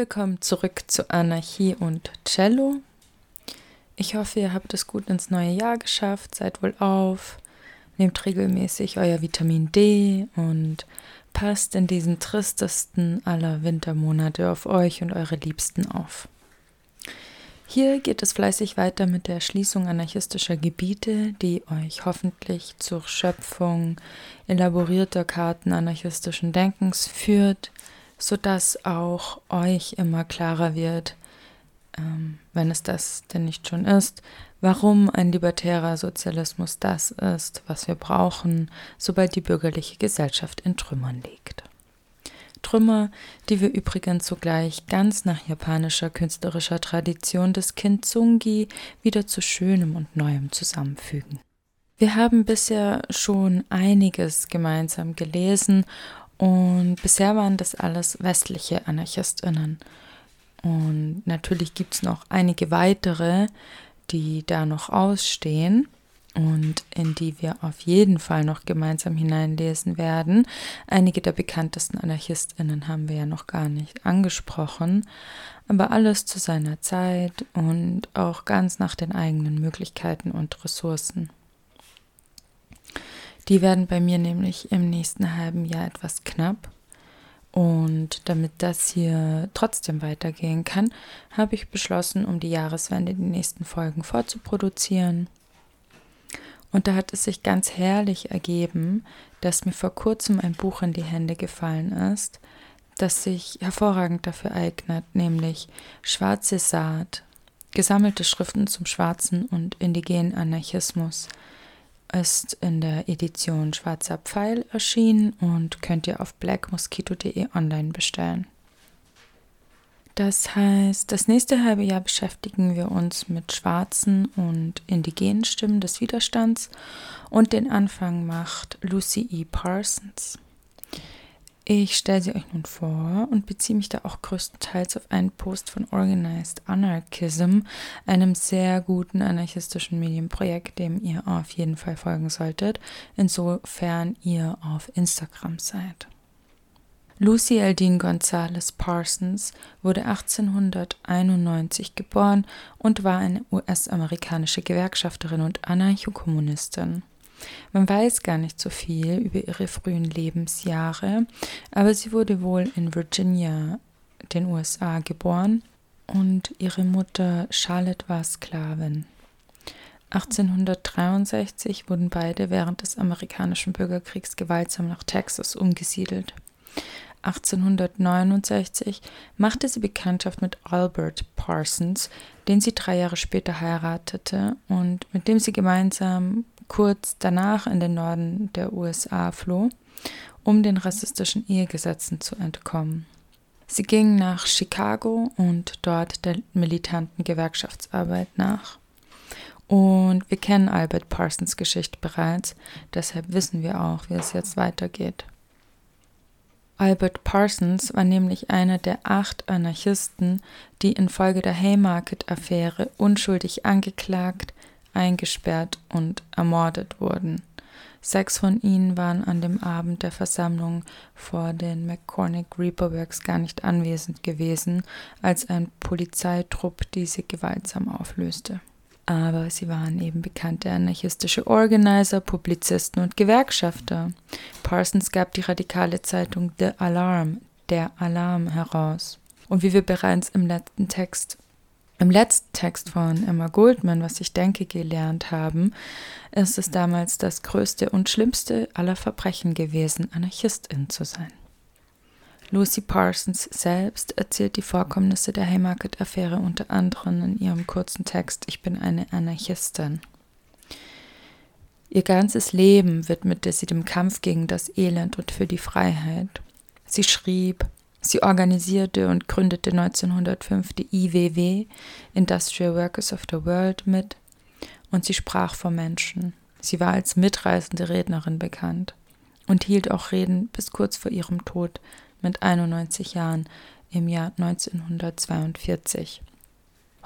Willkommen zurück zu Anarchie und Cello. Ich hoffe, ihr habt es gut ins neue Jahr geschafft, seid wohl auf, nehmt regelmäßig euer Vitamin D und passt in diesen tristesten aller Wintermonate auf euch und eure Liebsten auf. Hier geht es fleißig weiter mit der Schließung anarchistischer Gebiete, die euch hoffentlich zur Schöpfung elaborierter Karten anarchistischen Denkens führt, sodass auch euch immer klarer wird, ähm, wenn es das denn nicht schon ist, warum ein libertärer Sozialismus das ist, was wir brauchen, sobald die bürgerliche Gesellschaft in Trümmern liegt. Trümmer, die wir übrigens sogleich ganz nach japanischer künstlerischer Tradition des Kintsungi wieder zu Schönem und Neuem zusammenfügen. Wir haben bisher schon einiges gemeinsam gelesen und bisher waren das alles westliche Anarchistinnen. Und natürlich gibt es noch einige weitere, die da noch ausstehen und in die wir auf jeden Fall noch gemeinsam hineinlesen werden. Einige der bekanntesten Anarchistinnen haben wir ja noch gar nicht angesprochen, aber alles zu seiner Zeit und auch ganz nach den eigenen Möglichkeiten und Ressourcen. Die werden bei mir nämlich im nächsten halben Jahr etwas knapp. Und damit das hier trotzdem weitergehen kann, habe ich beschlossen, um die Jahreswende die nächsten Folgen vorzuproduzieren. Und da hat es sich ganz herrlich ergeben, dass mir vor kurzem ein Buch in die Hände gefallen ist, das sich hervorragend dafür eignet, nämlich Schwarze Saat, gesammelte Schriften zum schwarzen und indigenen Anarchismus, ist in der Edition Schwarzer Pfeil erschienen und könnt ihr auf blackmosquito.de online bestellen. Das heißt, das nächste halbe Jahr beschäftigen wir uns mit schwarzen und indigenen Stimmen des Widerstands und den Anfang macht Lucy E. Parsons. Ich stelle sie euch nun vor und beziehe mich da auch größtenteils auf einen Post von Organized Anarchism, einem sehr guten anarchistischen Medienprojekt, dem ihr auf jeden Fall folgen solltet, insofern ihr auf Instagram seid. Lucy Eldine Gonzalez Parsons wurde 1891 geboren und war eine US-amerikanische Gewerkschafterin und Anarchokommunistin. Man weiß gar nicht so viel über ihre frühen Lebensjahre, aber sie wurde wohl in Virginia, den USA, geboren und ihre Mutter Charlotte war Sklavin. 1863 wurden beide während des amerikanischen Bürgerkriegs gewaltsam nach Texas umgesiedelt. 1869 machte sie Bekanntschaft mit Albert Parsons, den sie drei Jahre später heiratete und mit dem sie gemeinsam kurz danach in den Norden der USA floh, um den rassistischen Ehegesetzen zu entkommen. Sie ging nach Chicago und dort der militanten Gewerkschaftsarbeit nach. Und wir kennen Albert Parsons Geschichte bereits, deshalb wissen wir auch, wie es jetzt weitergeht. Albert Parsons war nämlich einer der acht Anarchisten, die infolge der Haymarket-Affäre unschuldig angeklagt, eingesperrt und ermordet wurden. Sechs von ihnen waren an dem Abend der Versammlung vor den McCormick Reaper Works gar nicht anwesend gewesen, als ein Polizeitrupp diese gewaltsam auflöste aber sie waren eben bekannte anarchistische Organizer, Publizisten und Gewerkschafter. Parsons gab die radikale Zeitung The Alarm, der Alarm heraus. Und wie wir bereits im letzten Text im letzten Text von Emma Goldman, was ich denke, gelernt haben, ist es damals das größte und schlimmste aller Verbrechen gewesen, Anarchistin zu sein. Lucy Parsons selbst erzählt die Vorkommnisse der Haymarket-Affäre unter anderem in ihrem kurzen Text Ich bin eine Anarchistin. Ihr ganzes Leben widmete sie dem Kampf gegen das Elend und für die Freiheit. Sie schrieb, sie organisierte und gründete 1905 die IWW, Industrial Workers of the World, mit und sie sprach vor Menschen. Sie war als mitreißende Rednerin bekannt und hielt auch Reden bis kurz vor ihrem Tod mit 91 Jahren im Jahr 1942.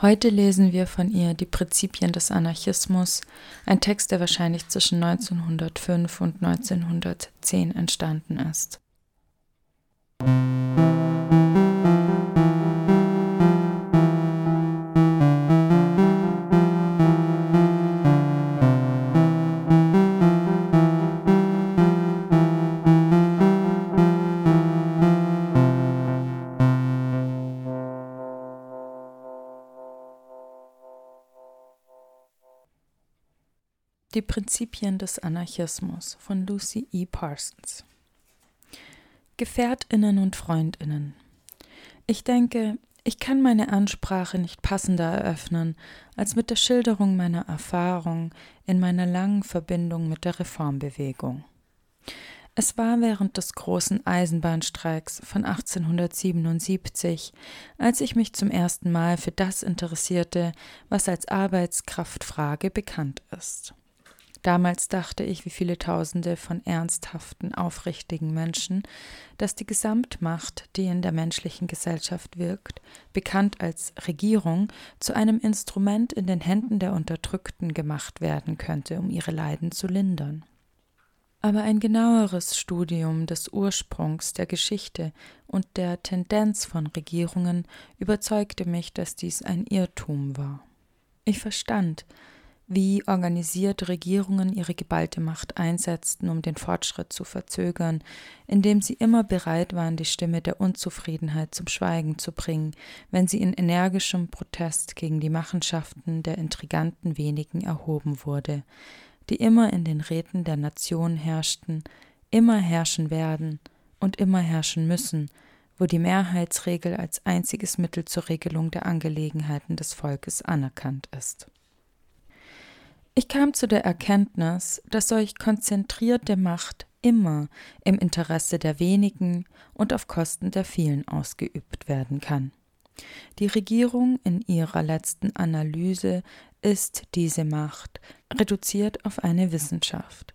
Heute lesen wir von ihr Die Prinzipien des Anarchismus, ein Text, der wahrscheinlich zwischen 1905 und 1910 entstanden ist. Die Prinzipien des Anarchismus von Lucy E. Parsons Gefährtinnen und Freundinnen. Ich denke, ich kann meine Ansprache nicht passender eröffnen als mit der Schilderung meiner Erfahrung in meiner langen Verbindung mit der Reformbewegung. Es war während des großen Eisenbahnstreiks von 1877, als ich mich zum ersten Mal für das interessierte, was als Arbeitskraftfrage bekannt ist. Damals dachte ich, wie viele Tausende von ernsthaften, aufrichtigen Menschen, dass die Gesamtmacht, die in der menschlichen Gesellschaft wirkt, bekannt als Regierung, zu einem Instrument in den Händen der Unterdrückten gemacht werden könnte, um ihre Leiden zu lindern. Aber ein genaueres Studium des Ursprungs der Geschichte und der Tendenz von Regierungen überzeugte mich, dass dies ein Irrtum war. Ich verstand, wie organisiert Regierungen ihre geballte Macht einsetzten, um den Fortschritt zu verzögern, indem sie immer bereit waren, die Stimme der Unzufriedenheit zum Schweigen zu bringen, wenn sie in energischem Protest gegen die Machenschaften der intriganten wenigen erhoben wurde, die immer in den Räten der Nation herrschten, immer herrschen werden und immer herrschen müssen, wo die Mehrheitsregel als einziges Mittel zur Regelung der Angelegenheiten des Volkes anerkannt ist. Ich kam zu der Erkenntnis, dass solch konzentrierte Macht immer im Interesse der wenigen und auf Kosten der vielen ausgeübt werden kann. Die Regierung in ihrer letzten Analyse ist diese Macht reduziert auf eine Wissenschaft.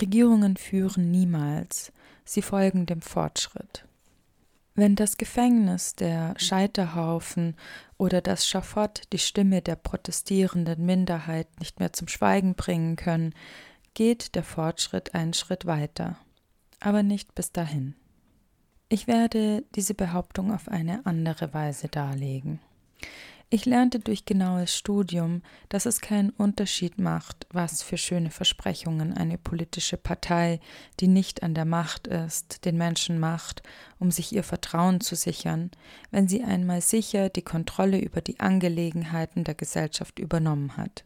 Regierungen führen niemals, sie folgen dem Fortschritt. Wenn das Gefängnis, der Scheiterhaufen oder das Schafott die Stimme der protestierenden Minderheit nicht mehr zum Schweigen bringen können, geht der Fortschritt einen Schritt weiter, aber nicht bis dahin. Ich werde diese Behauptung auf eine andere Weise darlegen. Ich lernte durch genaues Studium, dass es keinen Unterschied macht, was für schöne Versprechungen eine politische Partei, die nicht an der Macht ist, den Menschen macht, um sich ihr Vertrauen zu sichern, wenn sie einmal sicher die Kontrolle über die Angelegenheiten der Gesellschaft übernommen hat.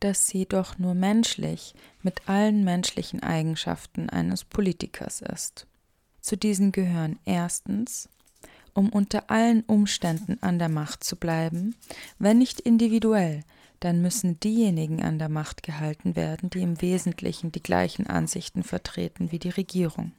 Dass sie doch nur menschlich mit allen menschlichen Eigenschaften eines Politikers ist. Zu diesen gehören erstens um unter allen Umständen an der Macht zu bleiben, wenn nicht individuell, dann müssen diejenigen an der Macht gehalten werden, die im Wesentlichen die gleichen Ansichten vertreten wie die Regierung.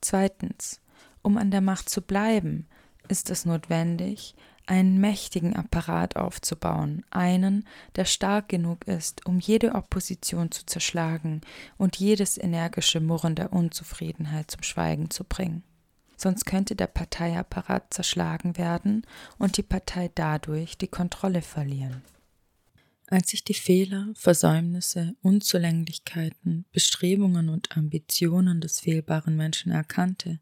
Zweitens, um an der Macht zu bleiben, ist es notwendig, einen mächtigen Apparat aufzubauen, einen, der stark genug ist, um jede Opposition zu zerschlagen und jedes energische Murren der Unzufriedenheit zum Schweigen zu bringen sonst könnte der Parteiapparat zerschlagen werden und die Partei dadurch die Kontrolle verlieren. Als ich die Fehler, Versäumnisse, Unzulänglichkeiten, Bestrebungen und Ambitionen des fehlbaren Menschen erkannte,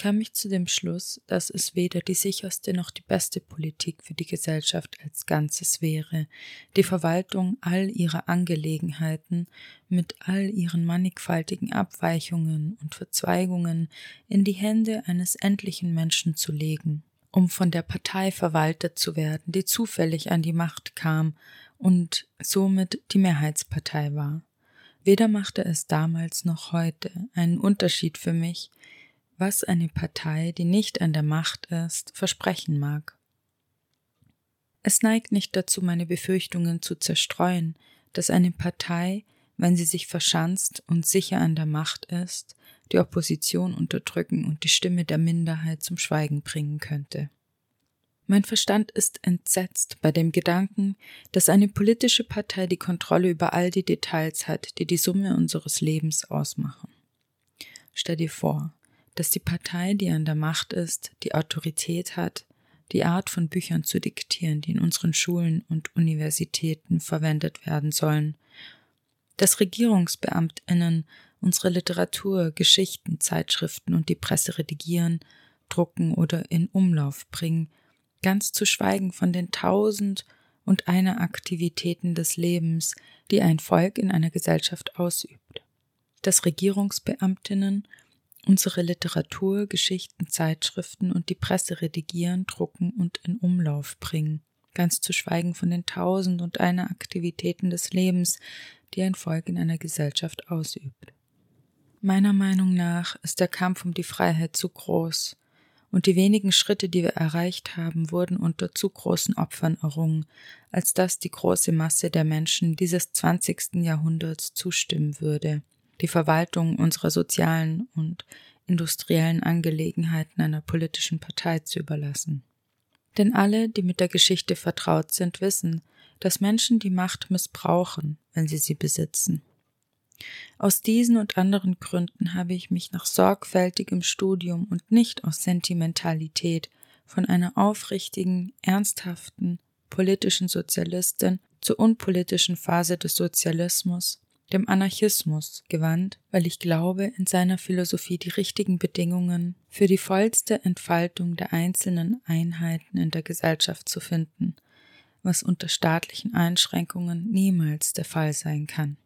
kam ich zu dem Schluss, dass es weder die sicherste noch die beste Politik für die Gesellschaft als Ganzes wäre, die Verwaltung all ihrer Angelegenheiten mit all ihren mannigfaltigen Abweichungen und Verzweigungen in die Hände eines endlichen Menschen zu legen, um von der Partei verwaltet zu werden, die zufällig an die Macht kam und somit die Mehrheitspartei war. Weder machte es damals noch heute einen Unterschied für mich, was eine Partei, die nicht an der Macht ist, versprechen mag. Es neigt nicht dazu, meine Befürchtungen zu zerstreuen, dass eine Partei, wenn sie sich verschanzt und sicher an der Macht ist, die Opposition unterdrücken und die Stimme der Minderheit zum Schweigen bringen könnte. Mein Verstand ist entsetzt bei dem Gedanken, dass eine politische Partei die Kontrolle über all die Details hat, die die Summe unseres Lebens ausmachen. Stell dir vor, dass die Partei, die an der Macht ist, die Autorität hat, die Art von Büchern zu diktieren, die in unseren Schulen und Universitäten verwendet werden sollen, dass Regierungsbeamtinnen unsere Literatur, Geschichten, Zeitschriften und die Presse redigieren, drucken oder in Umlauf bringen, ganz zu schweigen von den tausend und einer Aktivitäten des Lebens, die ein Volk in einer Gesellschaft ausübt. Dass Regierungsbeamtinnen unsere Literatur, Geschichten, Zeitschriften und die Presse redigieren, drucken und in Umlauf bringen. ganz zu schweigen von den tausend und einer Aktivitäten des Lebens, die ein Volk in einer Gesellschaft ausübt. Meiner Meinung nach ist der Kampf um die Freiheit zu groß, und die wenigen Schritte, die wir erreicht haben, wurden unter zu großen Opfern errungen, als dass die große Masse der Menschen dieses zwanzigsten Jahrhunderts zustimmen würde, die Verwaltung unserer sozialen und industriellen Angelegenheiten einer politischen Partei zu überlassen. Denn alle, die mit der Geschichte vertraut sind, wissen, dass Menschen die Macht missbrauchen, wenn sie sie besitzen. Aus diesen und anderen Gründen habe ich mich nach sorgfältigem Studium und nicht aus Sentimentalität von einer aufrichtigen, ernsthaften, politischen Sozialistin zur unpolitischen Phase des Sozialismus, dem Anarchismus, gewandt, weil ich glaube, in seiner Philosophie die richtigen Bedingungen für die vollste Entfaltung der einzelnen Einheiten in der Gesellschaft zu finden, was unter staatlichen Einschränkungen niemals der Fall sein kann.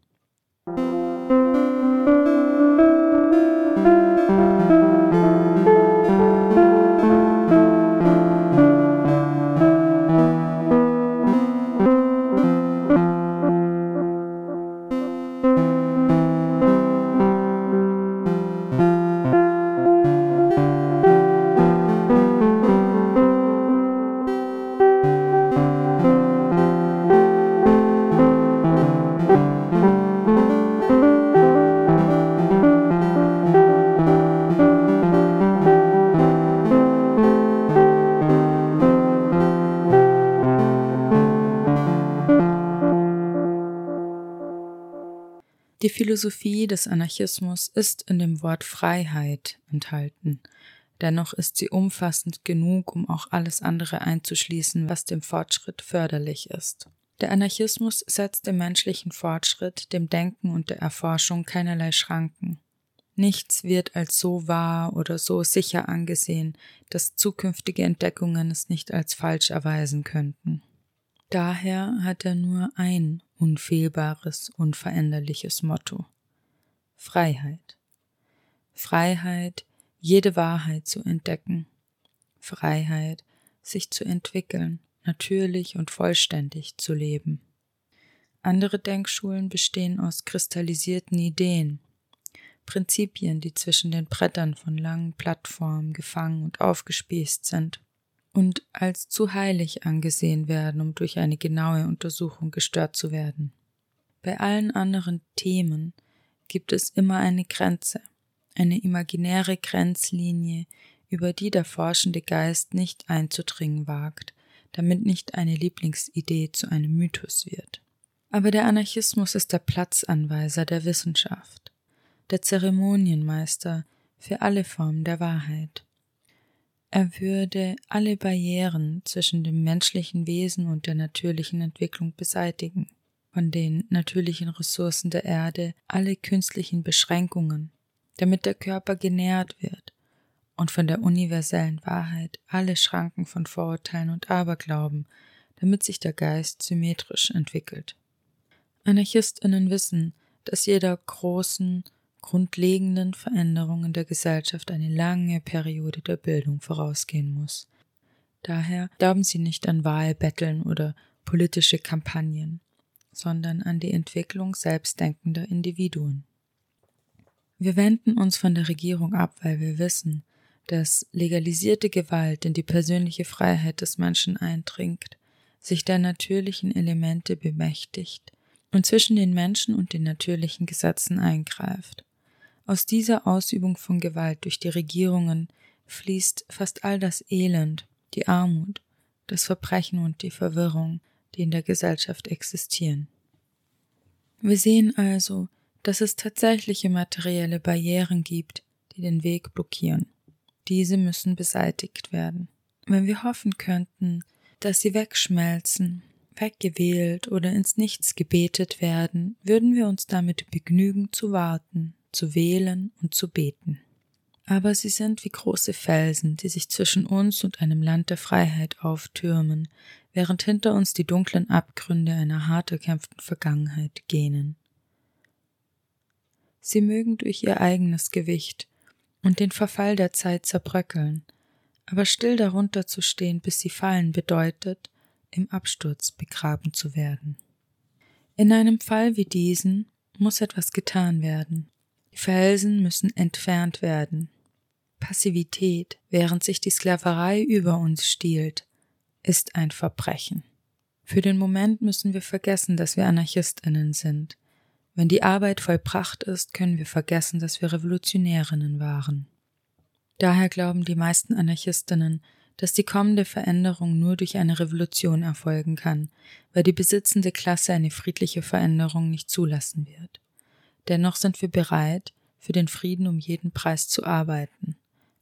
Philosophie des Anarchismus ist in dem Wort Freiheit enthalten. Dennoch ist sie umfassend genug, um auch alles andere einzuschließen, was dem Fortschritt förderlich ist. Der Anarchismus setzt dem menschlichen Fortschritt, dem Denken und der Erforschung keinerlei Schranken. Nichts wird als so wahr oder so sicher angesehen, dass zukünftige Entdeckungen es nicht als falsch erweisen könnten. Daher hat er nur ein unfehlbares, unveränderliches Motto. Freiheit. Freiheit, jede Wahrheit zu entdecken. Freiheit, sich zu entwickeln, natürlich und vollständig zu leben. Andere Denkschulen bestehen aus kristallisierten Ideen, Prinzipien, die zwischen den Brettern von langen Plattformen gefangen und aufgespießt sind und als zu heilig angesehen werden, um durch eine genaue Untersuchung gestört zu werden. Bei allen anderen Themen gibt es immer eine Grenze, eine imaginäre Grenzlinie, über die der forschende Geist nicht einzudringen wagt, damit nicht eine Lieblingsidee zu einem Mythos wird. Aber der Anarchismus ist der Platzanweiser der Wissenschaft, der Zeremonienmeister für alle Formen der Wahrheit. Er würde alle Barrieren zwischen dem menschlichen Wesen und der natürlichen Entwicklung beseitigen, von den natürlichen Ressourcen der Erde alle künstlichen Beschränkungen, damit der Körper genährt wird, und von der universellen Wahrheit alle Schranken von Vorurteilen und Aberglauben, damit sich der Geist symmetrisch entwickelt. Anarchistinnen wissen, dass jeder großen grundlegenden Veränderungen der Gesellschaft eine lange Periode der Bildung vorausgehen muss. Daher glauben sie nicht an Wahlbetteln oder politische Kampagnen, sondern an die Entwicklung selbstdenkender Individuen. Wir wenden uns von der Regierung ab, weil wir wissen, dass legalisierte Gewalt in die persönliche Freiheit des Menschen eindringt, sich der natürlichen Elemente bemächtigt und zwischen den Menschen und den natürlichen Gesetzen eingreift. Aus dieser Ausübung von Gewalt durch die Regierungen fließt fast all das Elend, die Armut, das Verbrechen und die Verwirrung, die in der Gesellschaft existieren. Wir sehen also, dass es tatsächliche materielle Barrieren gibt, die den Weg blockieren. Diese müssen beseitigt werden. Wenn wir hoffen könnten, dass sie wegschmelzen, weggewählt oder ins Nichts gebetet werden, würden wir uns damit begnügen zu warten, zu wählen und zu beten. Aber sie sind wie große Felsen, die sich zwischen uns und einem Land der Freiheit auftürmen, während hinter uns die dunklen Abgründe einer hart erkämpften Vergangenheit gähnen. Sie mögen durch ihr eigenes Gewicht und den Verfall der Zeit zerbröckeln, aber still darunter zu stehen, bis sie fallen, bedeutet, im Absturz begraben zu werden. In einem Fall wie diesen muss etwas getan werden. Die Felsen müssen entfernt werden. Passivität, während sich die Sklaverei über uns stiehlt, ist ein Verbrechen. Für den Moment müssen wir vergessen, dass wir Anarchistinnen sind. Wenn die Arbeit vollbracht ist, können wir vergessen, dass wir Revolutionärinnen waren. Daher glauben die meisten Anarchistinnen, dass die kommende Veränderung nur durch eine Revolution erfolgen kann, weil die besitzende Klasse eine friedliche Veränderung nicht zulassen wird. Dennoch sind wir bereit, für den Frieden um jeden Preis zu arbeiten,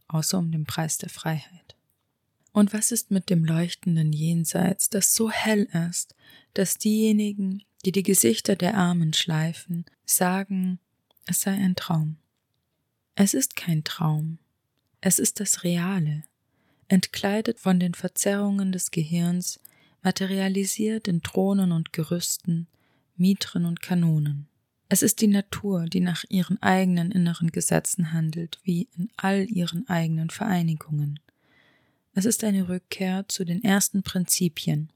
außer um den Preis der Freiheit. Und was ist mit dem leuchtenden Jenseits, das so hell ist, dass diejenigen, die die Gesichter der Armen schleifen, sagen, es sei ein Traum. Es ist kein Traum, es ist das Reale, entkleidet von den Verzerrungen des Gehirns, materialisiert in Thronen und Gerüsten, Mitren und Kanonen. Es ist die Natur, die nach ihren eigenen inneren Gesetzen handelt, wie in all ihren eigenen Vereinigungen. Es ist eine Rückkehr zu den ersten Prinzipien.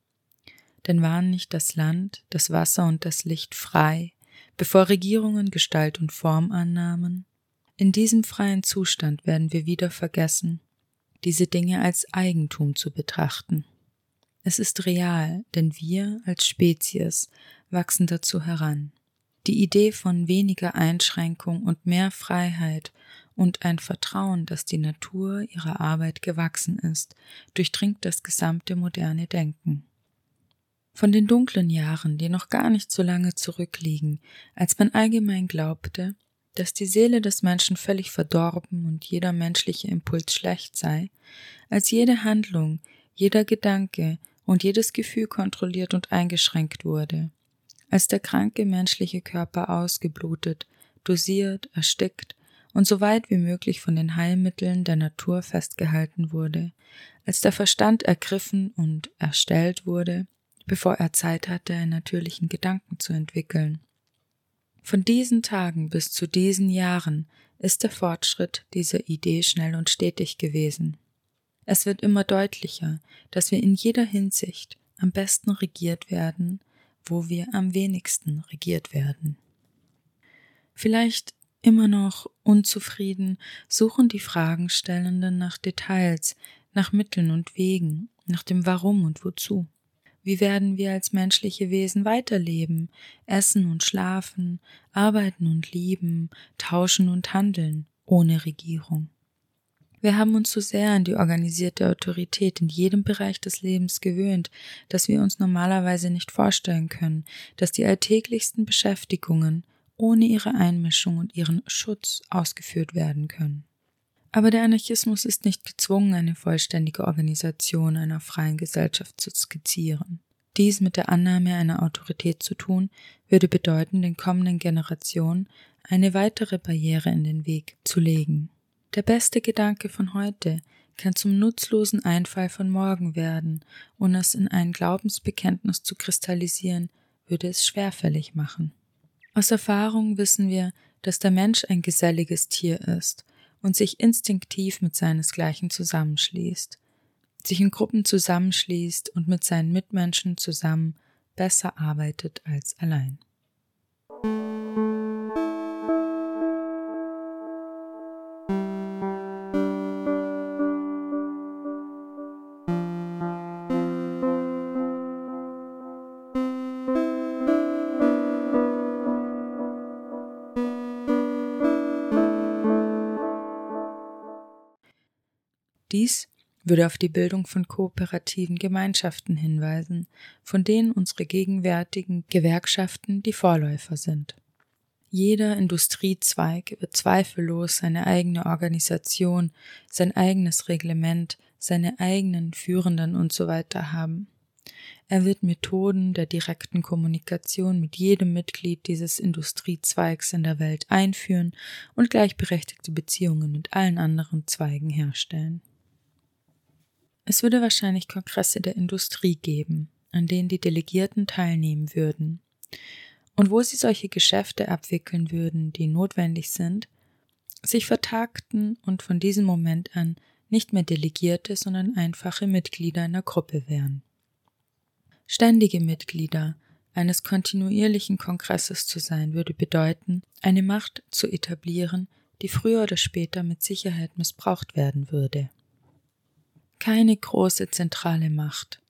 Denn waren nicht das Land, das Wasser und das Licht frei, bevor Regierungen Gestalt und Form annahmen? In diesem freien Zustand werden wir wieder vergessen, diese Dinge als Eigentum zu betrachten. Es ist real, denn wir als Spezies wachsen dazu heran. Die Idee von weniger Einschränkung und mehr Freiheit und ein Vertrauen, dass die Natur ihrer Arbeit gewachsen ist, durchdringt das gesamte moderne Denken. Von den dunklen Jahren, die noch gar nicht so lange zurückliegen, als man allgemein glaubte, dass die Seele des Menschen völlig verdorben und jeder menschliche Impuls schlecht sei, als jede Handlung, jeder Gedanke und jedes Gefühl kontrolliert und eingeschränkt wurde, als der kranke menschliche Körper ausgeblutet, dosiert, erstickt und so weit wie möglich von den Heilmitteln der Natur festgehalten wurde, als der Verstand ergriffen und erstellt wurde, bevor er Zeit hatte, einen natürlichen Gedanken zu entwickeln, von diesen Tagen bis zu diesen Jahren ist der Fortschritt dieser Idee schnell und stetig gewesen. Es wird immer deutlicher, dass wir in jeder Hinsicht am besten regiert werden, wo wir am wenigsten regiert werden. Vielleicht immer noch unzufrieden suchen die Fragenstellenden nach Details, nach Mitteln und Wegen, nach dem Warum und Wozu. Wie werden wir als menschliche Wesen weiterleben, essen und schlafen, arbeiten und lieben, tauschen und handeln, ohne Regierung? Wir haben uns so sehr an die organisierte Autorität in jedem Bereich des Lebens gewöhnt, dass wir uns normalerweise nicht vorstellen können, dass die alltäglichsten Beschäftigungen ohne ihre Einmischung und ihren Schutz ausgeführt werden können. Aber der Anarchismus ist nicht gezwungen, eine vollständige Organisation einer freien Gesellschaft zu skizzieren. Dies mit der Annahme einer Autorität zu tun, würde bedeuten, den kommenden Generationen eine weitere Barriere in den Weg zu legen. Der beste Gedanke von heute kann zum nutzlosen Einfall von morgen werden, und es in ein Glaubensbekenntnis zu kristallisieren, würde es schwerfällig machen. Aus Erfahrung wissen wir, dass der Mensch ein geselliges Tier ist und sich instinktiv mit seinesgleichen zusammenschließt, sich in Gruppen zusammenschließt und mit seinen Mitmenschen zusammen besser arbeitet als allein. Dies würde auf die Bildung von kooperativen Gemeinschaften hinweisen, von denen unsere gegenwärtigen Gewerkschaften die Vorläufer sind. Jeder Industriezweig wird zweifellos seine eigene Organisation, sein eigenes Reglement, seine eigenen Führenden usw. So haben. Er wird Methoden der direkten Kommunikation mit jedem Mitglied dieses Industriezweigs in der Welt einführen und gleichberechtigte Beziehungen mit allen anderen Zweigen herstellen. Es würde wahrscheinlich Kongresse der Industrie geben, an denen die Delegierten teilnehmen würden und wo sie solche Geschäfte abwickeln würden, die notwendig sind, sich vertagten und von diesem Moment an nicht mehr Delegierte, sondern einfache Mitglieder einer Gruppe wären. Ständige Mitglieder eines kontinuierlichen Kongresses zu sein, würde bedeuten, eine Macht zu etablieren, die früher oder später mit Sicherheit missbraucht werden würde. Keine große zentrale Macht,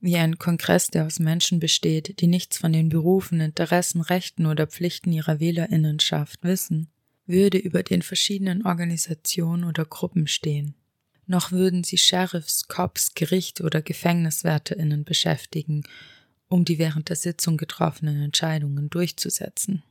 wie ein Kongress, der aus Menschen besteht, die nichts von den Berufen, Interessen, Rechten oder Pflichten ihrer Wählerinnenschaft wissen, würde über den verschiedenen Organisationen oder Gruppen stehen. Noch würden sie Sheriffs, Cops, Gericht oder Gefängniswärterinnen beschäftigen, um die während der Sitzung getroffenen Entscheidungen durchzusetzen.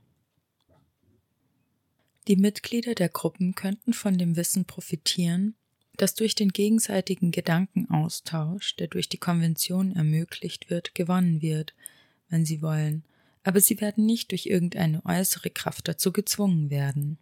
Die Mitglieder der Gruppen könnten von dem Wissen profitieren, das durch den gegenseitigen Gedankenaustausch, der durch die Konvention ermöglicht wird, gewonnen wird, wenn sie wollen, aber sie werden nicht durch irgendeine äußere Kraft dazu gezwungen werden.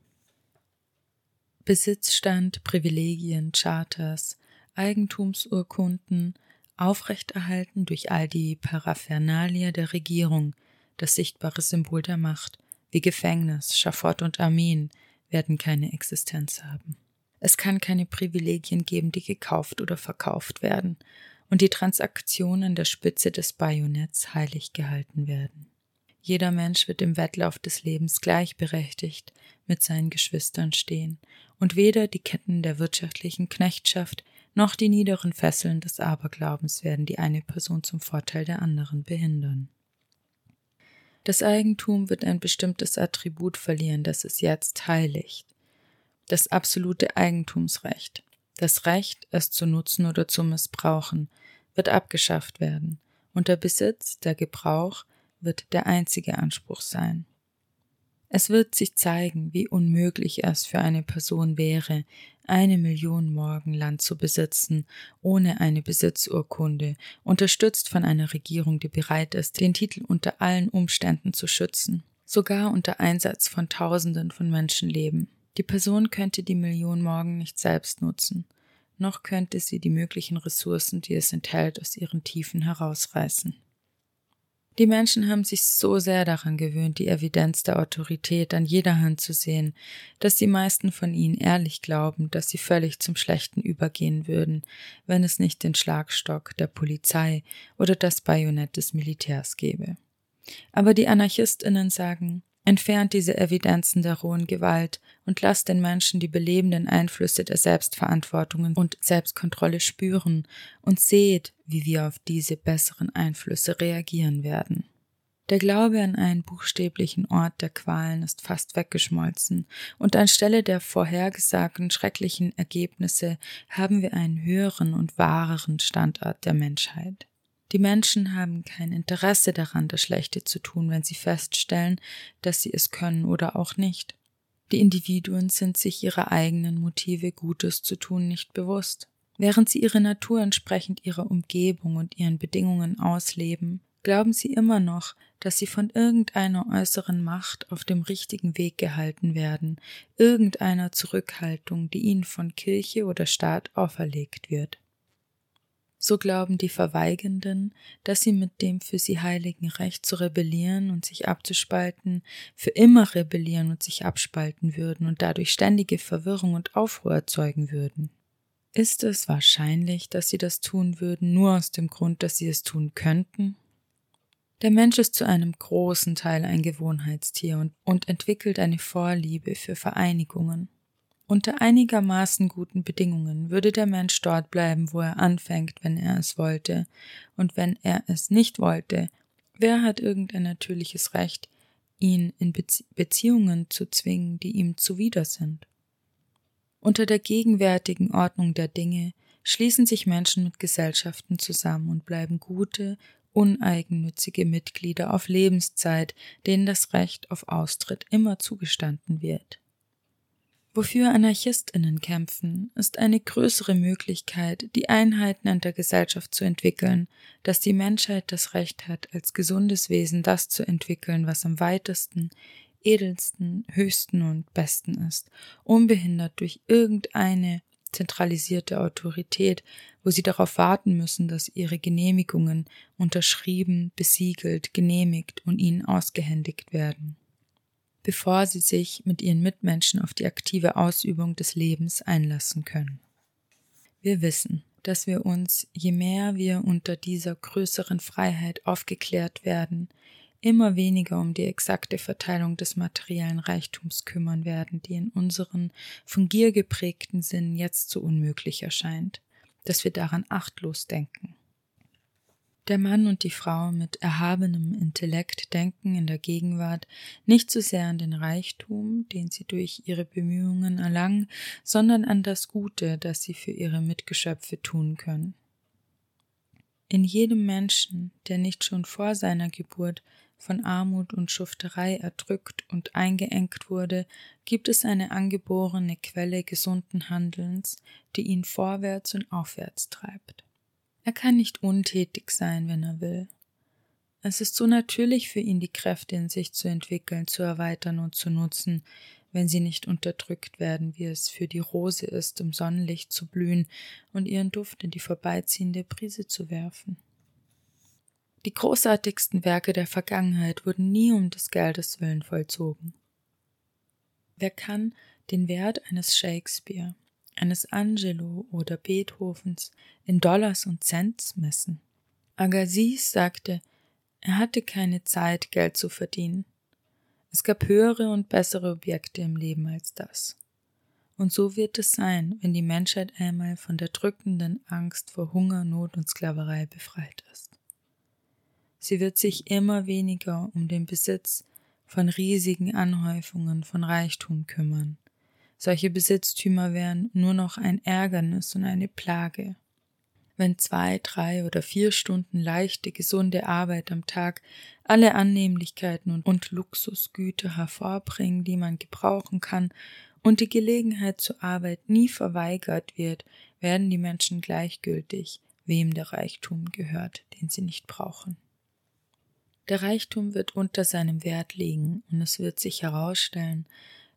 Besitzstand, Privilegien, Charters, Eigentumsurkunden, aufrechterhalten durch all die Paraphernalia der Regierung, das sichtbare Symbol der Macht, wie Gefängnis, Schafott und Armeen, werden keine Existenz haben. Es kann keine Privilegien geben, die gekauft oder verkauft werden und die Transaktionen der Spitze des Bajonetts heilig gehalten werden. Jeder Mensch wird im Wettlauf des Lebens gleichberechtigt mit seinen Geschwistern stehen, und weder die Ketten der wirtschaftlichen Knechtschaft noch die niederen Fesseln des Aberglaubens werden die eine Person zum Vorteil der anderen behindern. Das Eigentum wird ein bestimmtes Attribut verlieren, das es jetzt heiligt das absolute Eigentumsrecht, das Recht, es zu nutzen oder zu missbrauchen, wird abgeschafft werden, und der Besitz, der Gebrauch wird der einzige Anspruch sein. Es wird sich zeigen, wie unmöglich es für eine Person wäre, eine Million Morgen Land zu besitzen, ohne eine Besitzurkunde, unterstützt von einer Regierung, die bereit ist, den Titel unter allen Umständen zu schützen, sogar unter Einsatz von Tausenden von Menschenleben. Die Person könnte die Million morgen nicht selbst nutzen, noch könnte sie die möglichen Ressourcen, die es enthält, aus ihren Tiefen herausreißen. Die Menschen haben sich so sehr daran gewöhnt, die Evidenz der Autorität an jeder Hand zu sehen, dass die meisten von ihnen ehrlich glauben, dass sie völlig zum Schlechten übergehen würden, wenn es nicht den Schlagstock der Polizei oder das Bajonett des Militärs gäbe. Aber die Anarchistinnen sagen, Entfernt diese Evidenzen der rohen Gewalt und lasst den Menschen die belebenden Einflüsse der Selbstverantwortung und Selbstkontrolle spüren und seht, wie wir auf diese besseren Einflüsse reagieren werden. Der Glaube an einen buchstäblichen Ort der Qualen ist fast weggeschmolzen, und anstelle der vorhergesagten schrecklichen Ergebnisse haben wir einen höheren und wahreren Standort der Menschheit. Die Menschen haben kein Interesse daran, das Schlechte zu tun, wenn sie feststellen, dass sie es können oder auch nicht. Die Individuen sind sich ihrer eigenen Motive Gutes zu tun nicht bewusst. Während sie ihre Natur entsprechend ihrer Umgebung und ihren Bedingungen ausleben, glauben sie immer noch, dass sie von irgendeiner äußeren Macht auf dem richtigen Weg gehalten werden, irgendeiner Zurückhaltung, die ihnen von Kirche oder Staat auferlegt wird. So glauben die Verweigenden, dass sie mit dem für sie heiligen Recht zu rebellieren und sich abzuspalten, für immer rebellieren und sich abspalten würden und dadurch ständige Verwirrung und Aufruhr erzeugen würden. Ist es wahrscheinlich, dass sie das tun würden, nur aus dem Grund, dass sie es tun könnten? Der Mensch ist zu einem großen Teil ein Gewohnheitstier und, und entwickelt eine Vorliebe für Vereinigungen. Unter einigermaßen guten Bedingungen würde der Mensch dort bleiben, wo er anfängt, wenn er es wollte, und wenn er es nicht wollte, wer hat irgendein natürliches Recht, ihn in Bezie Beziehungen zu zwingen, die ihm zuwider sind? Unter der gegenwärtigen Ordnung der Dinge schließen sich Menschen mit Gesellschaften zusammen und bleiben gute, uneigennützige Mitglieder auf Lebenszeit, denen das Recht auf Austritt immer zugestanden wird. Wofür Anarchistinnen kämpfen, ist eine größere Möglichkeit, die Einheiten in der Gesellschaft zu entwickeln, dass die Menschheit das Recht hat, als gesundes Wesen das zu entwickeln, was am weitesten, edelsten, höchsten und besten ist, unbehindert durch irgendeine zentralisierte Autorität, wo sie darauf warten müssen, dass ihre Genehmigungen unterschrieben, besiegelt, genehmigt und ihnen ausgehändigt werden bevor sie sich mit ihren Mitmenschen auf die aktive Ausübung des Lebens einlassen können. Wir wissen, dass wir uns, je mehr wir unter dieser größeren Freiheit aufgeklärt werden, immer weniger um die exakte Verteilung des materiellen Reichtums kümmern werden, die in unseren von Gier geprägten Sinnen jetzt so unmöglich erscheint, dass wir daran achtlos denken. Der Mann und die Frau mit erhabenem Intellekt denken in der Gegenwart nicht so sehr an den Reichtum, den sie durch ihre Bemühungen erlangen, sondern an das Gute, das sie für ihre Mitgeschöpfe tun können. In jedem Menschen, der nicht schon vor seiner Geburt von Armut und Schufterei erdrückt und eingeengt wurde, gibt es eine angeborene Quelle gesunden Handelns, die ihn vorwärts und aufwärts treibt. Er kann nicht untätig sein, wenn er will. Es ist so natürlich für ihn, die Kräfte in sich zu entwickeln, zu erweitern und zu nutzen, wenn sie nicht unterdrückt werden, wie es für die Rose ist, im Sonnenlicht zu blühen und ihren Duft in die vorbeiziehende Brise zu werfen. Die großartigsten Werke der Vergangenheit wurden nie um des Geldes willen vollzogen. Wer kann den Wert eines Shakespeare, eines Angelo oder Beethovens in Dollars und Cents messen. Agassiz sagte, er hatte keine Zeit, Geld zu verdienen. Es gab höhere und bessere Objekte im Leben als das. Und so wird es sein, wenn die Menschheit einmal von der drückenden Angst vor Hunger, Not und Sklaverei befreit ist. Sie wird sich immer weniger um den Besitz von riesigen Anhäufungen von Reichtum kümmern, solche Besitztümer wären nur noch ein Ärgernis und eine Plage. Wenn zwei, drei oder vier Stunden leichte, gesunde Arbeit am Tag alle Annehmlichkeiten und, Luxusgüter hervorbringen, die man gebrauchen kann, und die Gelegenheit zur Arbeit nie verweigert wird, werden die Menschen gleichgültig, wem der Reichtum gehört, den sie nicht brauchen. Der Reichtum wird unter seinem Wert liegen, und es wird sich herausstellen,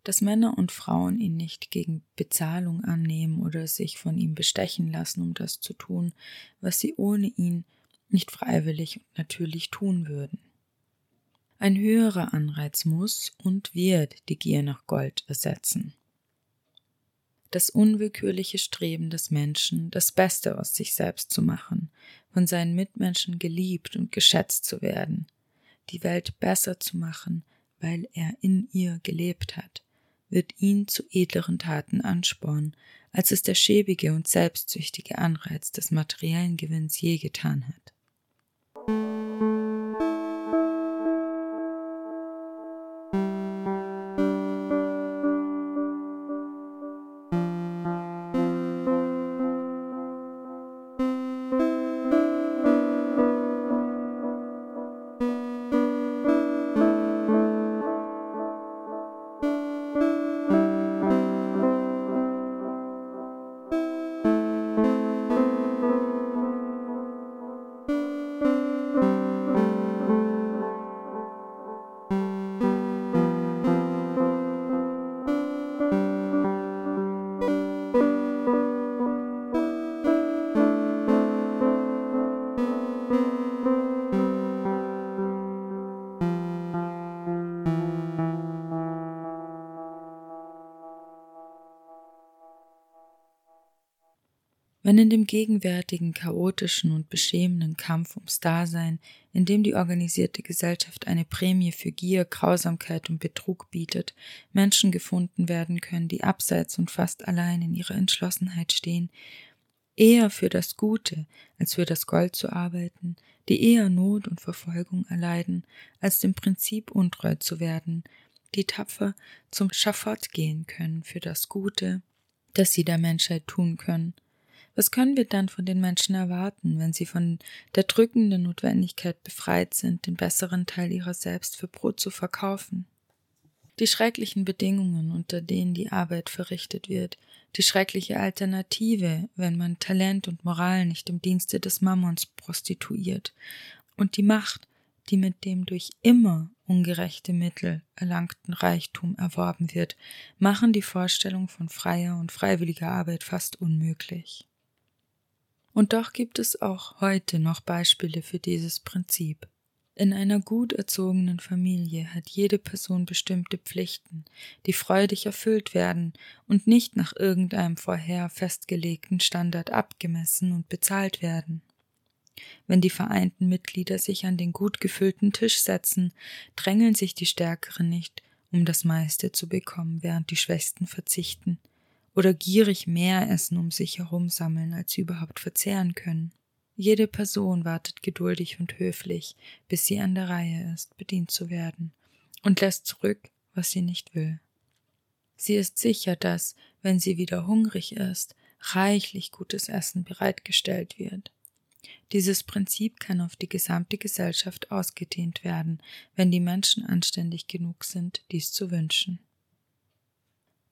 dass Männer und Frauen ihn nicht gegen Bezahlung annehmen oder sich von ihm bestechen lassen, um das zu tun, was sie ohne ihn nicht freiwillig und natürlich tun würden. Ein höherer Anreiz muss und wird die Gier nach Gold ersetzen. Das unwillkürliche Streben des Menschen, das Beste aus sich selbst zu machen, von seinen Mitmenschen geliebt und geschätzt zu werden, die Welt besser zu machen, weil er in ihr gelebt hat, wird ihn zu edleren Taten anspornen, als es der schäbige und selbstsüchtige Anreiz des materiellen Gewinns je getan hat. Wenn in dem gegenwärtigen chaotischen und beschämenden Kampf ums Dasein, in dem die organisierte Gesellschaft eine Prämie für Gier, Grausamkeit und Betrug bietet, Menschen gefunden werden können, die abseits und fast allein in ihrer Entschlossenheit stehen, eher für das Gute als für das Gold zu arbeiten, die eher Not und Verfolgung erleiden, als dem Prinzip untreu zu werden, die tapfer zum Schafott gehen können für das Gute, das sie der Menschheit tun können, was können wir dann von den Menschen erwarten, wenn sie von der drückenden Notwendigkeit befreit sind, den besseren Teil ihrer selbst für Brot zu verkaufen? Die schrecklichen Bedingungen, unter denen die Arbeit verrichtet wird, die schreckliche Alternative, wenn man Talent und Moral nicht im Dienste des Mammons prostituiert, und die Macht, die mit dem durch immer ungerechte Mittel erlangten Reichtum erworben wird, machen die Vorstellung von freier und freiwilliger Arbeit fast unmöglich. Und doch gibt es auch heute noch Beispiele für dieses Prinzip. In einer gut erzogenen Familie hat jede Person bestimmte Pflichten, die freudig erfüllt werden und nicht nach irgendeinem vorher festgelegten Standard abgemessen und bezahlt werden. Wenn die vereinten Mitglieder sich an den gut gefüllten Tisch setzen, drängeln sich die Stärkeren nicht, um das meiste zu bekommen, während die Schwächsten verzichten oder gierig mehr Essen um sich herum sammeln, als sie überhaupt verzehren können. Jede Person wartet geduldig und höflich, bis sie an der Reihe ist, bedient zu werden, und lässt zurück, was sie nicht will. Sie ist sicher, dass, wenn sie wieder hungrig ist, reichlich gutes Essen bereitgestellt wird. Dieses Prinzip kann auf die gesamte Gesellschaft ausgedehnt werden, wenn die Menschen anständig genug sind, dies zu wünschen.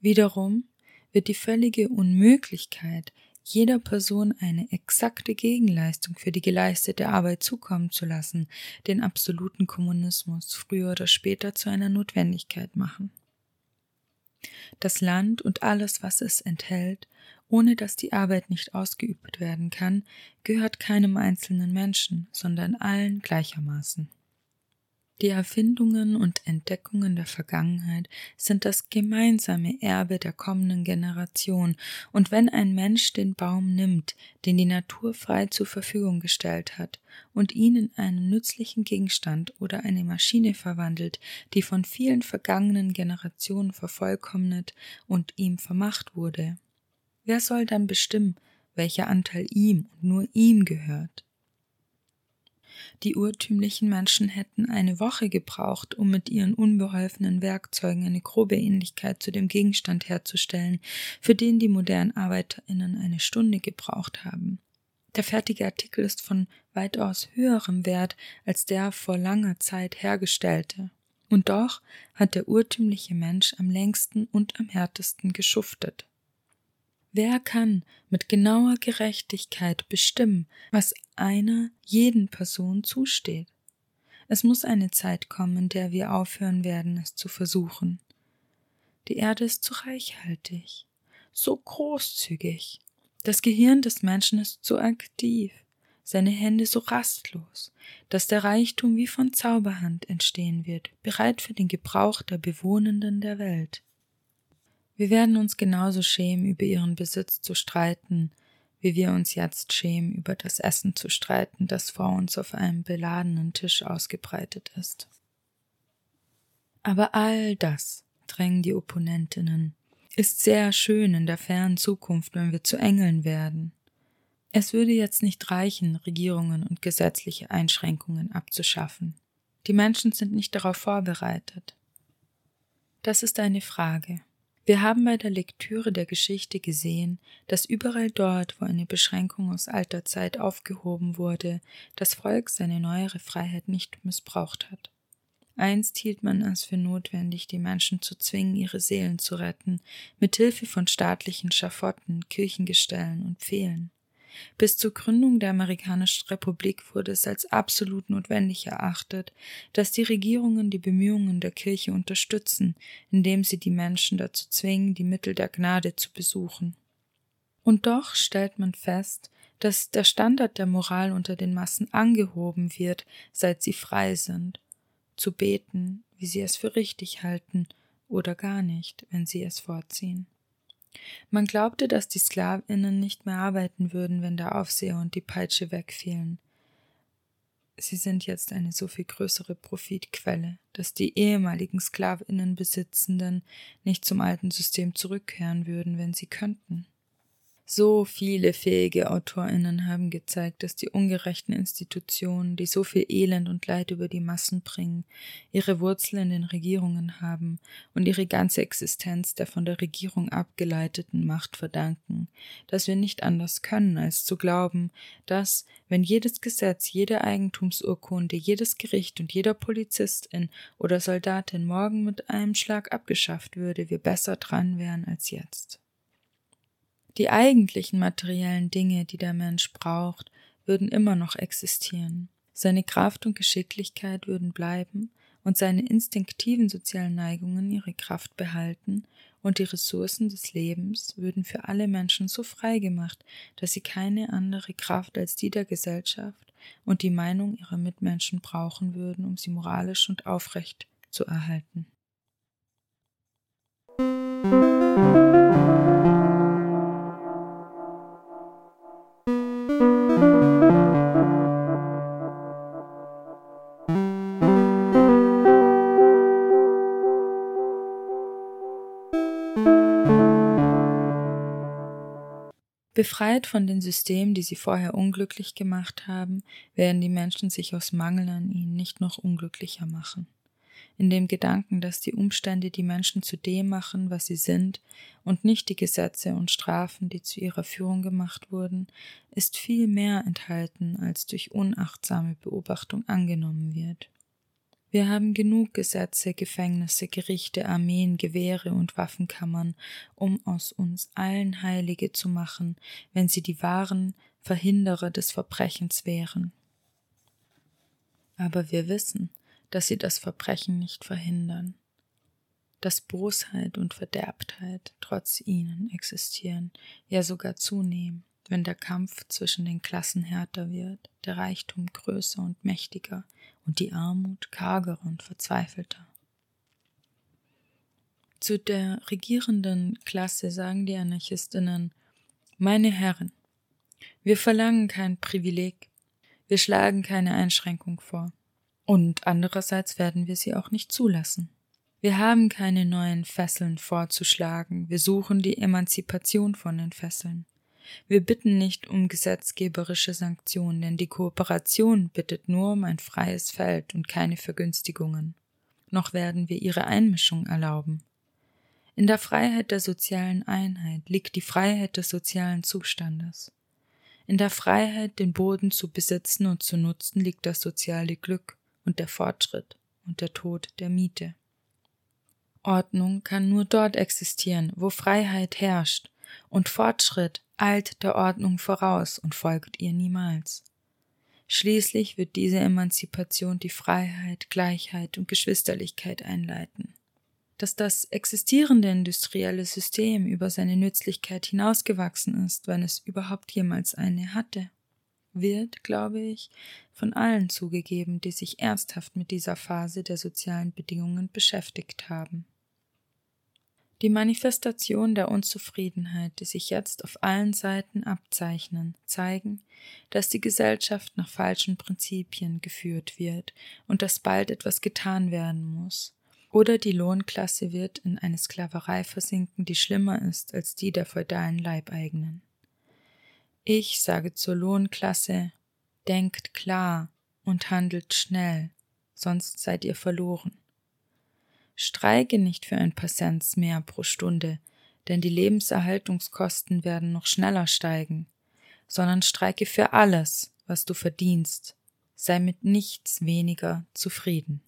Wiederum wird die völlige Unmöglichkeit, jeder Person eine exakte Gegenleistung für die geleistete Arbeit zukommen zu lassen, den absoluten Kommunismus früher oder später zu einer Notwendigkeit machen. Das Land und alles, was es enthält, ohne dass die Arbeit nicht ausgeübt werden kann, gehört keinem einzelnen Menschen, sondern allen gleichermaßen. Die Erfindungen und Entdeckungen der Vergangenheit sind das gemeinsame Erbe der kommenden Generation, und wenn ein Mensch den Baum nimmt, den die Natur frei zur Verfügung gestellt hat, und ihn in einen nützlichen Gegenstand oder eine Maschine verwandelt, die von vielen vergangenen Generationen vervollkommnet und ihm vermacht wurde, wer soll dann bestimmen, welcher Anteil ihm und nur ihm gehört? Die urtümlichen Menschen hätten eine Woche gebraucht, um mit ihren unbeholfenen Werkzeugen eine grobe Ähnlichkeit zu dem Gegenstand herzustellen, für den die modernen ArbeiterInnen eine Stunde gebraucht haben. Der fertige Artikel ist von weitaus höherem Wert als der vor langer Zeit hergestellte. Und doch hat der urtümliche Mensch am längsten und am härtesten geschuftet. Wer kann mit genauer Gerechtigkeit bestimmen, was einer jeden Person zusteht? Es muss eine Zeit kommen, in der wir aufhören werden, es zu versuchen. Die Erde ist zu reichhaltig, so großzügig. Das Gehirn des Menschen ist so aktiv, seine Hände so rastlos, dass der Reichtum wie von Zauberhand entstehen wird, bereit für den Gebrauch der Bewohnenden der Welt. Wir werden uns genauso schämen, über ihren Besitz zu streiten, wie wir uns jetzt schämen, über das Essen zu streiten, das vor uns auf einem beladenen Tisch ausgebreitet ist. Aber all das, drängen die Opponentinnen, ist sehr schön in der fernen Zukunft, wenn wir zu Engeln werden. Es würde jetzt nicht reichen, Regierungen und gesetzliche Einschränkungen abzuschaffen. Die Menschen sind nicht darauf vorbereitet. Das ist eine Frage, wir haben bei der Lektüre der Geschichte gesehen, dass überall dort, wo eine Beschränkung aus alter Zeit aufgehoben wurde, das Volk seine neuere Freiheit nicht missbraucht hat. Einst hielt man es für notwendig, die Menschen zu zwingen, ihre Seelen zu retten, mit Hilfe von staatlichen Schafotten, Kirchengestellen und Pfählen. Bis zur Gründung der amerikanischen Republik wurde es als absolut notwendig erachtet, dass die Regierungen die Bemühungen der Kirche unterstützen, indem sie die Menschen dazu zwingen, die Mittel der Gnade zu besuchen. Und doch stellt man fest, dass der Standard der Moral unter den Massen angehoben wird, seit sie frei sind, zu beten, wie sie es für richtig halten, oder gar nicht, wenn sie es vorziehen. Man glaubte, dass die Sklavinnen nicht mehr arbeiten würden, wenn der Aufseher und die Peitsche wegfielen. Sie sind jetzt eine so viel größere Profitquelle, dass die ehemaligen Sklavinnenbesitzenden nicht zum alten System zurückkehren würden, wenn sie könnten. So viele fähige AutorInnen haben gezeigt, dass die ungerechten Institutionen, die so viel Elend und Leid über die Massen bringen, ihre Wurzeln in den Regierungen haben und ihre ganze Existenz der von der Regierung abgeleiteten Macht verdanken, dass wir nicht anders können, als zu glauben, dass, wenn jedes Gesetz, jede Eigentumsurkunde, jedes Gericht und jeder Polizistin oder Soldatin morgen mit einem Schlag abgeschafft würde, wir besser dran wären als jetzt. Die eigentlichen materiellen Dinge, die der Mensch braucht, würden immer noch existieren. Seine Kraft und Geschicklichkeit würden bleiben und seine instinktiven sozialen Neigungen ihre Kraft behalten und die Ressourcen des Lebens würden für alle Menschen so frei gemacht, dass sie keine andere Kraft als die der Gesellschaft und die Meinung ihrer Mitmenschen brauchen würden, um sie moralisch und aufrecht zu erhalten. Befreit von den Systemen, die sie vorher unglücklich gemacht haben, werden die Menschen sich aus Mangel an ihnen nicht noch unglücklicher machen. In dem Gedanken, dass die Umstände die Menschen zu dem machen, was sie sind, und nicht die Gesetze und Strafen, die zu ihrer Führung gemacht wurden, ist viel mehr enthalten, als durch unachtsame Beobachtung angenommen wird. Wir haben genug Gesetze, Gefängnisse, Gerichte, Armeen, Gewehre und Waffenkammern, um aus uns allen Heilige zu machen, wenn sie die wahren Verhinderer des Verbrechens wären. Aber wir wissen, dass sie das Verbrechen nicht verhindern, dass Bosheit und Verderbtheit trotz ihnen existieren, ja sogar zunehmen wenn der Kampf zwischen den Klassen härter wird, der Reichtum größer und mächtiger und die Armut karger und verzweifelter. Zu der regierenden Klasse sagen die Anarchistinnen Meine Herren, wir verlangen kein Privileg, wir schlagen keine Einschränkung vor, und andererseits werden wir sie auch nicht zulassen. Wir haben keine neuen Fesseln vorzuschlagen, wir suchen die Emanzipation von den Fesseln. Wir bitten nicht um gesetzgeberische Sanktionen, denn die Kooperation bittet nur um ein freies Feld und keine Vergünstigungen. Noch werden wir ihre Einmischung erlauben. In der Freiheit der sozialen Einheit liegt die Freiheit des sozialen Zustandes. In der Freiheit, den Boden zu besitzen und zu nutzen, liegt das soziale Glück und der Fortschritt und der Tod der Miete. Ordnung kann nur dort existieren, wo Freiheit herrscht, und Fortschritt eilt der Ordnung voraus und folgt ihr niemals. Schließlich wird diese Emanzipation die Freiheit, Gleichheit und Geschwisterlichkeit einleiten. Dass das existierende industrielle System über seine Nützlichkeit hinausgewachsen ist, wenn es überhaupt jemals eine hatte, wird, glaube ich, von allen zugegeben, die sich ernsthaft mit dieser Phase der sozialen Bedingungen beschäftigt haben. Die Manifestation der Unzufriedenheit, die sich jetzt auf allen Seiten abzeichnen, zeigen, dass die Gesellschaft nach falschen Prinzipien geführt wird und dass bald etwas getan werden muss. Oder die Lohnklasse wird in eine Sklaverei versinken, die schlimmer ist als die der feudalen Leibeigenen. Ich sage zur Lohnklasse, denkt klar und handelt schnell, sonst seid ihr verloren. Streike nicht für ein paar Cents mehr pro Stunde, denn die Lebenserhaltungskosten werden noch schneller steigen, sondern streike für alles, was du verdienst, sei mit nichts weniger zufrieden.